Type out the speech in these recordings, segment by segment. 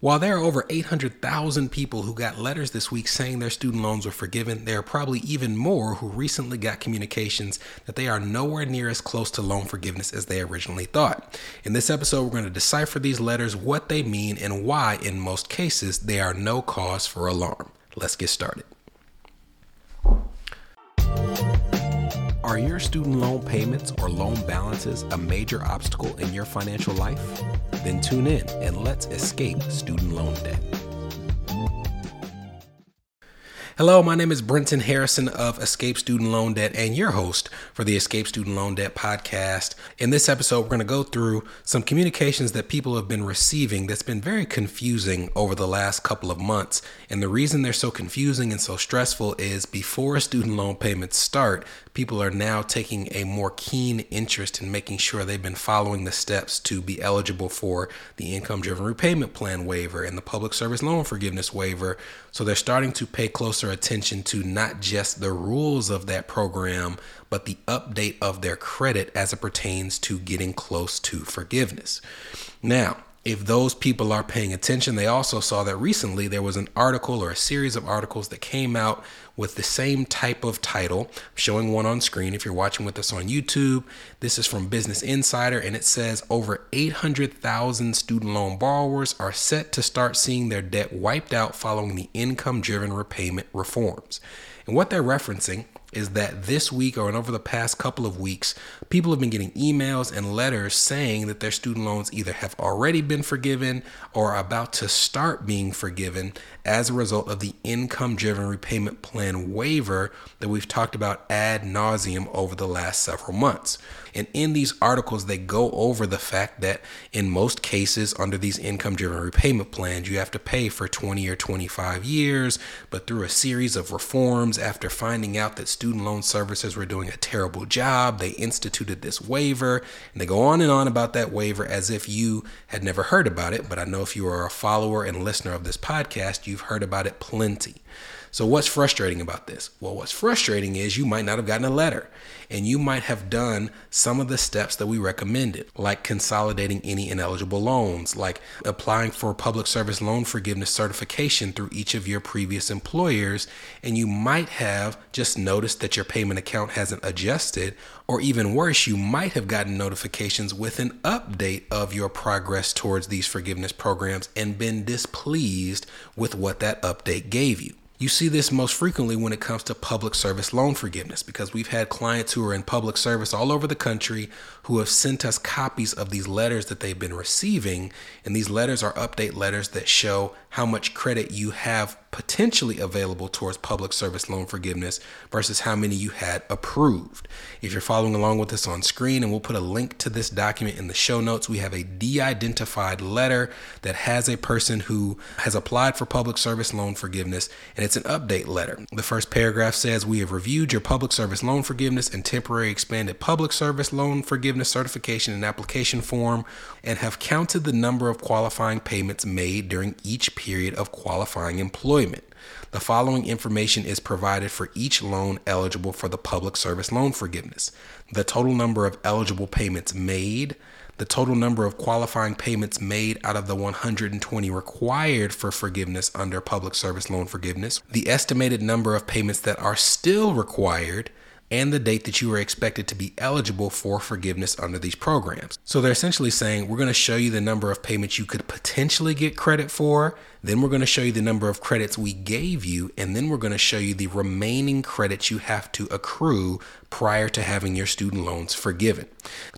While there are over 800,000 people who got letters this week saying their student loans were forgiven, there are probably even more who recently got communications that they are nowhere near as close to loan forgiveness as they originally thought. In this episode, we're going to decipher these letters, what they mean, and why, in most cases, they are no cause for alarm. Let's get started. Are your student loan payments or loan balances a major obstacle in your financial life? Then tune in and let's escape student loan debt. Hello, my name is Brenton Harrison of Escape Student Loan Debt and your host for the Escape Student Loan Debt podcast. In this episode, we're going to go through some communications that people have been receiving that's been very confusing over the last couple of months. And the reason they're so confusing and so stressful is before student loan payments start, people are now taking a more keen interest in making sure they've been following the steps to be eligible for the income driven repayment plan waiver and the public service loan forgiveness waiver. So they're starting to pay closer attention to not just the rules of that program, but the update of their credit as it pertains to getting close to forgiveness. Now, if those people are paying attention, they also saw that recently there was an article or a series of articles that came out with the same type of title. I'm showing one on screen if you're watching with us on YouTube. This is from Business Insider and it says over 800,000 student loan borrowers are set to start seeing their debt wiped out following the income driven repayment reforms. And what they're referencing is that this week or over the past couple of weeks, people have been getting emails and letters saying that their student loans either have already been forgiven or are about to start being forgiven as a result of the income driven repayment plan waiver that we've talked about ad nauseum over the last several months. And in these articles, they go over the fact that in most cases, under these income driven repayment plans, you have to pay for 20 or 25 years. But through a series of reforms, after finding out that student loan servicers were doing a terrible job, they instituted this waiver. And they go on and on about that waiver as if you had never heard about it. But I know if you are a follower and listener of this podcast, you've heard about it plenty. So, what's frustrating about this? Well, what's frustrating is you might not have gotten a letter and you might have done some of the steps that we recommended, like consolidating any ineligible loans, like applying for public service loan forgiveness certification through each of your previous employers. And you might have just noticed that your payment account hasn't adjusted, or even worse, you might have gotten notifications with an update of your progress towards these forgiveness programs and been displeased with what that update gave you. You see this most frequently when it comes to public service loan forgiveness because we've had clients who are in public service all over the country who have sent us copies of these letters that they've been receiving. And these letters are update letters that show how much credit you have potentially available towards public service loan forgiveness versus how many you had approved. If you're following along with us on screen, and we'll put a link to this document in the show notes, we have a de identified letter that has a person who has applied for public service loan forgiveness, and it's an update letter. The first paragraph says, We have reviewed your public service loan forgiveness and temporary expanded public service loan forgiveness certification and application form and have counted the number of qualifying payments made during each period of qualifying employment. The following information is provided for each loan eligible for the public service loan forgiveness the total number of eligible payments made, the total number of qualifying payments made out of the 120 required for forgiveness under public service loan forgiveness, the estimated number of payments that are still required, and the date that you are expected to be eligible for forgiveness under these programs. So they're essentially saying we're going to show you the number of payments you could potentially get credit for, then we're going to show you the number of credits we gave you, and then we're going to show you the remaining credits you have to accrue prior to having your student loans forgiven.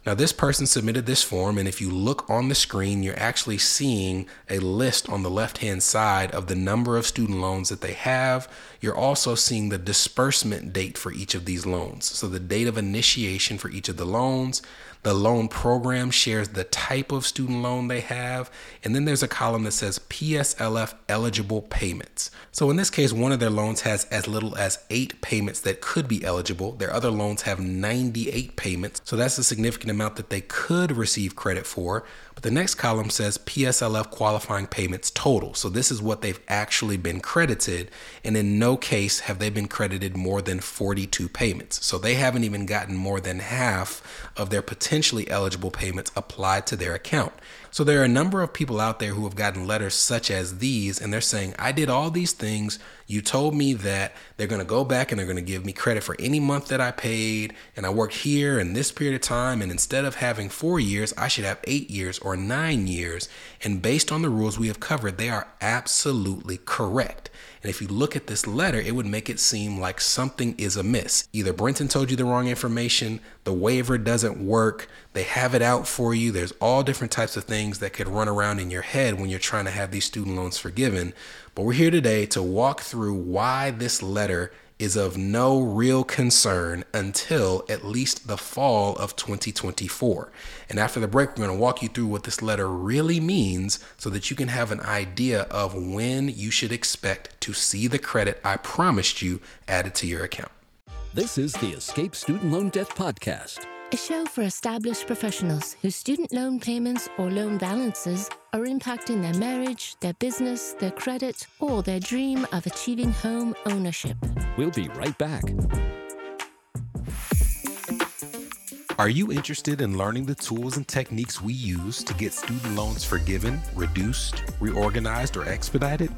Now, this person submitted this form, and if you look on the screen, you're actually seeing a list on the left hand side of the number of student loans that they have. You're also seeing the disbursement date for each of these loans. So, the date of initiation for each of the loans, the loan program shares the type of student loan they have. And then there's a column that says PSLF eligible payments. So in this case, one of their loans has as little as eight payments that could be eligible. Their other loans have 98 payments. So that's a significant amount that they could receive credit for. But the next column says PSLF qualifying payments total. So this is what they've actually been credited. And in no case have they been credited more than 42 payments. So they haven't even gotten more than half of their potentially eligible payments applied to their account. So there are a number of people out there who have gotten letters such as these, and they're saying, I did all these things. You told me that they're going to go back and they're going to give me credit for any month that I paid, and I worked here in this period of time. And instead of having four years, I should have eight years or nine years. And based on the rules we have covered, they are absolutely correct. And if you look at this letter, it would make it seem like something is amiss. Either Brenton told you the wrong information, the waiver doesn't work, they have it out for you. There's all different types of things that could run around in your head when you're trying to have these student loans forgiven. But we're here today to walk through why this letter is of no real concern until at least the fall of 2024. And after the break, we're going to walk you through what this letter really means so that you can have an idea of when you should expect to see the credit I promised you added to your account. This is the Escape Student Loan Debt Podcast a show for established professionals whose student loan payments or loan balances are impacting their marriage, their business, their credit, or their dream of achieving home ownership. We'll be right back. Are you interested in learning the tools and techniques we use to get student loans forgiven, reduced, reorganized, or expedited?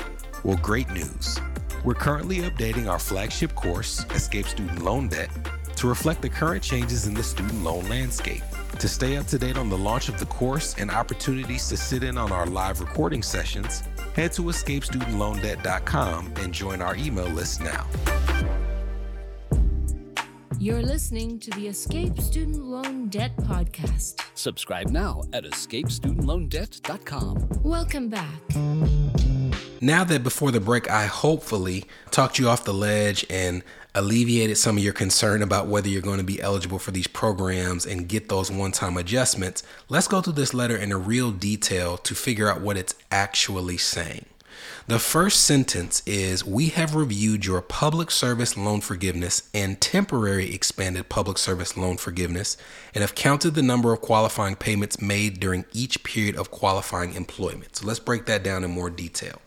Well, great news. We're currently updating our flagship course, Escape Student Loan Debt to reflect the current changes in the student loan landscape. To stay up to date on the launch of the course and opportunities to sit in on our live recording sessions, head to escapestudentloandebt.com and join our email list now. You're listening to the Escape Student Loan Debt Podcast. Subscribe now at escapestudentloandebt.com. Welcome back. Now that before the break, I hopefully talked you off the ledge and alleviated some of your concern about whether you're going to be eligible for these programs and get those one time adjustments, let's go through this letter in a real detail to figure out what it's actually saying. The first sentence is We have reviewed your public service loan forgiveness and temporary expanded public service loan forgiveness and have counted the number of qualifying payments made during each period of qualifying employment. So let's break that down in more detail.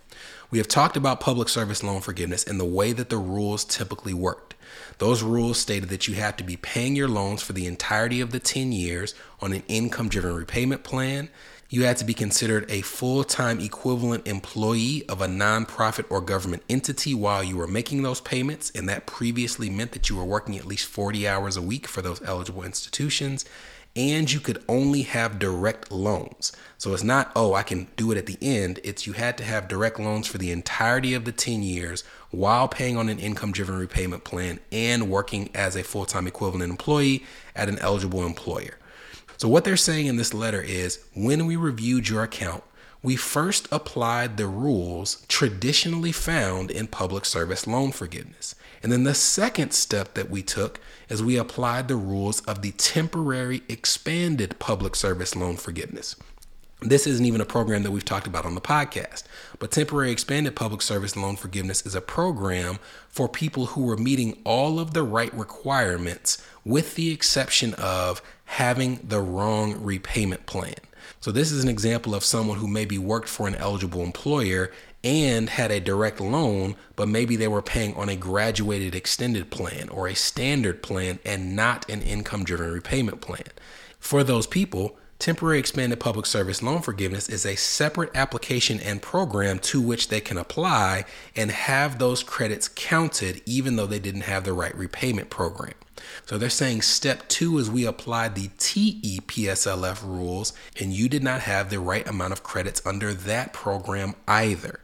We have talked about public service loan forgiveness and the way that the rules typically worked. Those rules stated that you have to be paying your loans for the entirety of the 10 years on an income driven repayment plan. You had to be considered a full time equivalent employee of a nonprofit or government entity while you were making those payments, and that previously meant that you were working at least 40 hours a week for those eligible institutions and you could only have direct loans. So it's not, oh, I can do it at the end. It's you had to have direct loans for the entirety of the 10 years while paying on an income driven repayment plan and working as a full time equivalent employee at an eligible employer. So, what they're saying in this letter is when we reviewed your account, we first applied the rules traditionally found in public service loan forgiveness. And then the second step that we took is we applied the rules of the temporary expanded public service loan forgiveness. This isn't even a program that we've talked about on the podcast, but temporary expanded public service loan forgiveness is a program for people who are meeting all of the right requirements with the exception of having the wrong repayment plan. So, this is an example of someone who maybe worked for an eligible employer and had a direct loan, but maybe they were paying on a graduated extended plan or a standard plan and not an income driven repayment plan. For those people, Temporary Expanded Public Service Loan Forgiveness is a separate application and program to which they can apply and have those credits counted even though they didn't have the right repayment program. So they're saying step two is we applied the TEPSLF rules and you did not have the right amount of credits under that program either.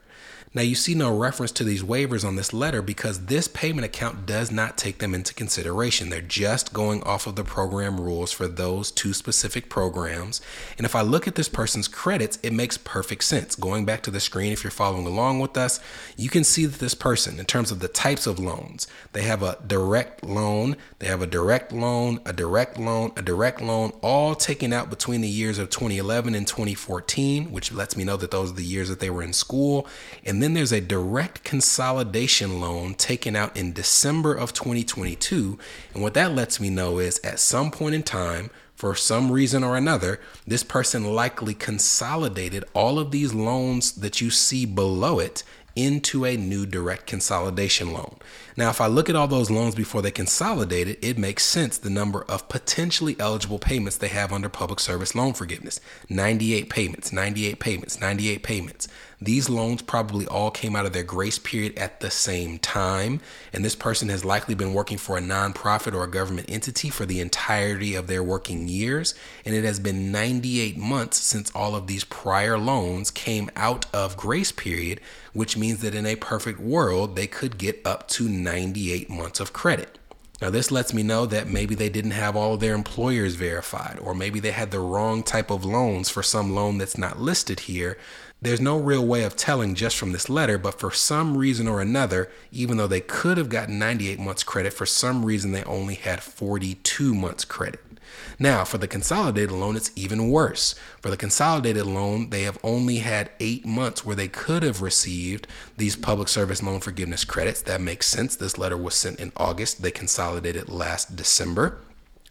Now, you see no reference to these waivers on this letter because this payment account does not take them into consideration. They're just going off of the program rules for those two specific programs. And if I look at this person's credits, it makes perfect sense. Going back to the screen, if you're following along with us, you can see that this person, in terms of the types of loans, they have a direct loan, they have a direct loan, a direct loan, a direct loan, all taken out between the years of 2011 and 2014, which lets me know that those are the years that they were in school. And then there's a direct consolidation loan taken out in December of 2022. And what that lets me know is at some point in time, for some reason or another, this person likely consolidated all of these loans that you see below it into a new direct consolidation loan. Now, if I look at all those loans before they consolidated, it makes sense the number of potentially eligible payments they have under public service loan forgiveness 98 payments, 98 payments, 98 payments. These loans probably all came out of their grace period at the same time, and this person has likely been working for a nonprofit or a government entity for the entirety of their working years, and it has been 98 months since all of these prior loans came out of grace period, which means that in a perfect world, they could get up to 98 months of credit. Now, this lets me know that maybe they didn't have all their employers verified, or maybe they had the wrong type of loans for some loan that's not listed here. There's no real way of telling just from this letter, but for some reason or another, even though they could have gotten 98 months credit, for some reason they only had 42 months credit. Now, for the consolidated loan, it's even worse. For the consolidated loan, they have only had eight months where they could have received these public service loan forgiveness credits. That makes sense. This letter was sent in August. They consolidated last December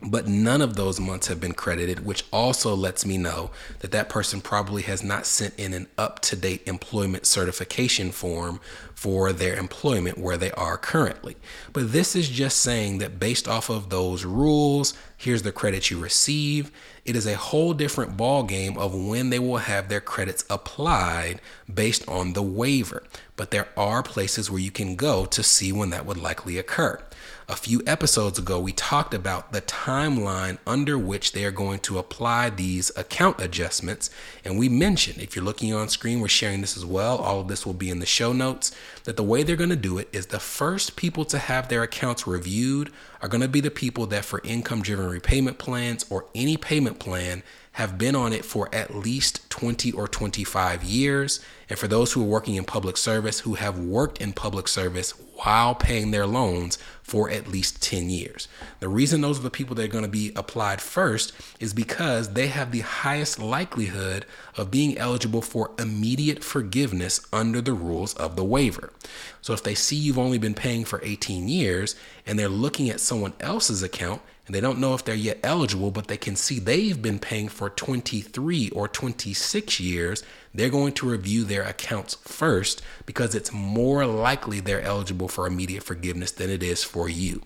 but none of those months have been credited, which also lets me know that that person probably has not sent in an up to date employment certification form for their employment where they are currently. But this is just saying that based off of those rules, here's the credit you receive. It is a whole different ball game of when they will have their credits applied based on the waiver. But there are places where you can go to see when that would likely occur. A few episodes ago, we talked about the timeline under which they are going to apply these account adjustments. And we mentioned, if you're looking on screen, we're sharing this as well. All of this will be in the show notes. That the way they're going to do it is the first people to have their accounts reviewed are going to be the people that, for income driven repayment plans or any payment plan, have been on it for at least 20 or 25 years. And for those who are working in public service, who have worked in public service while paying their loans for at least 10 years. The reason those are the people that are going to be applied first is because they have the highest likelihood of being eligible for immediate forgiveness under the rules of the waiver. So if they see you've only been paying for 18 years and they're looking at someone else's account and they don't know if they're yet eligible, but they can see they've been paying for 23 or 26 years, they're going to review their accounts first because it's more likely they're eligible for immediate forgiveness than it is for you.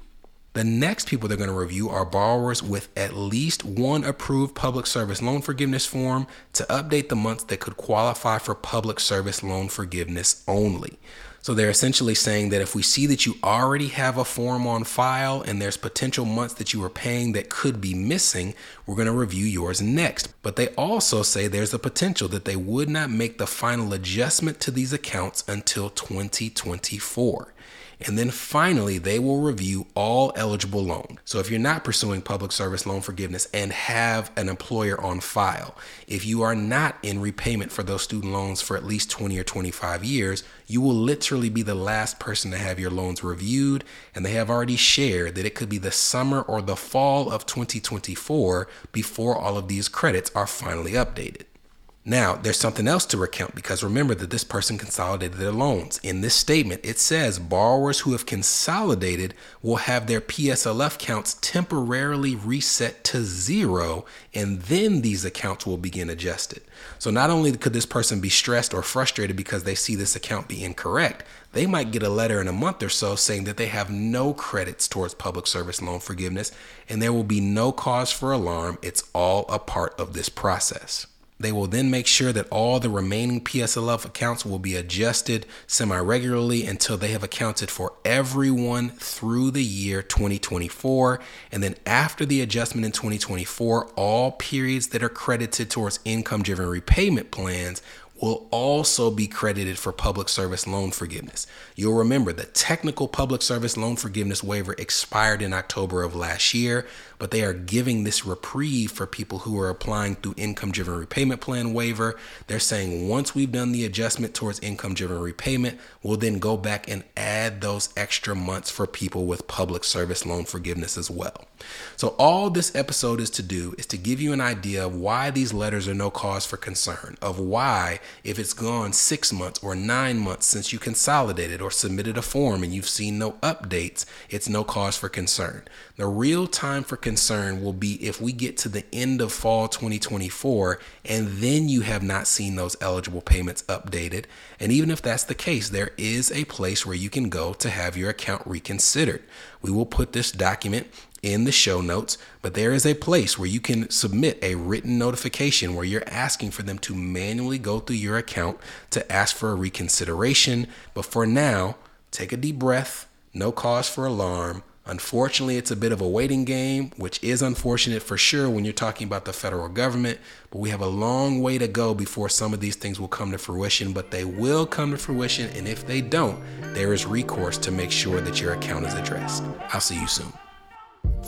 The next people they're going to review are borrowers with at least one approved public service loan forgiveness form to update the months that could qualify for public service loan forgiveness only. So they're essentially saying that if we see that you already have a form on file and there's potential months that you are paying that could be missing, we're going to review yours next. But they also say there's a potential that they would not make the final adjustment to these accounts until 2024. And then finally, they will review all eligible loans. So if you're not pursuing public service loan forgiveness and have an employer on file, if you are not in repayment for those student loans for at least 20 or 25 years, you will literally be the last person to have your loans reviewed. And they have already shared that it could be the summer or the fall of 2024 before all of these credits are finally updated. Now, there's something else to recount because remember that this person consolidated their loans. In this statement, it says borrowers who have consolidated will have their PSLF counts temporarily reset to zero, and then these accounts will begin adjusted. So, not only could this person be stressed or frustrated because they see this account be incorrect, they might get a letter in a month or so saying that they have no credits towards public service loan forgiveness, and there will be no cause for alarm. It's all a part of this process. They will then make sure that all the remaining PSLF accounts will be adjusted semi regularly until they have accounted for everyone through the year 2024. And then after the adjustment in 2024, all periods that are credited towards income driven repayment plans will also be credited for public service loan forgiveness. You'll remember the technical public service loan forgiveness waiver expired in October of last year, but they are giving this reprieve for people who are applying through income driven repayment plan waiver. They're saying once we've done the adjustment towards income driven repayment, we'll then go back and add those extra months for people with public service loan forgiveness as well. So, all this episode is to do is to give you an idea of why these letters are no cause for concern, of why If it's gone six months or nine months since you consolidated or submitted a form and you've seen no updates, it's no cause for concern. The real time for concern will be if we get to the end of fall 2024 and then you have not seen those eligible payments updated. And even if that's the case, there is a place where you can go to have your account reconsidered. We will put this document in the show notes, but there is a place where you can submit a written notification where you're asking for them to manually go through your account to ask for a reconsideration. But for now, take a deep breath, no cause for alarm. Unfortunately, it's a bit of a waiting game, which is unfortunate for sure when you're talking about the federal government. But we have a long way to go before some of these things will come to fruition, but they will come to fruition. And if they don't, there is recourse to make sure that your account is addressed. I'll see you soon.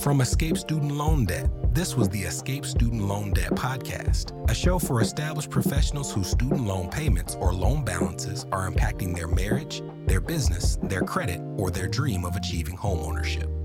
From Escape Student Loan Debt, this was the Escape Student Loan Debt Podcast, a show for established professionals whose student loan payments or loan balances are impacting their marriage, their business, their credit, or their dream of achieving homeownership.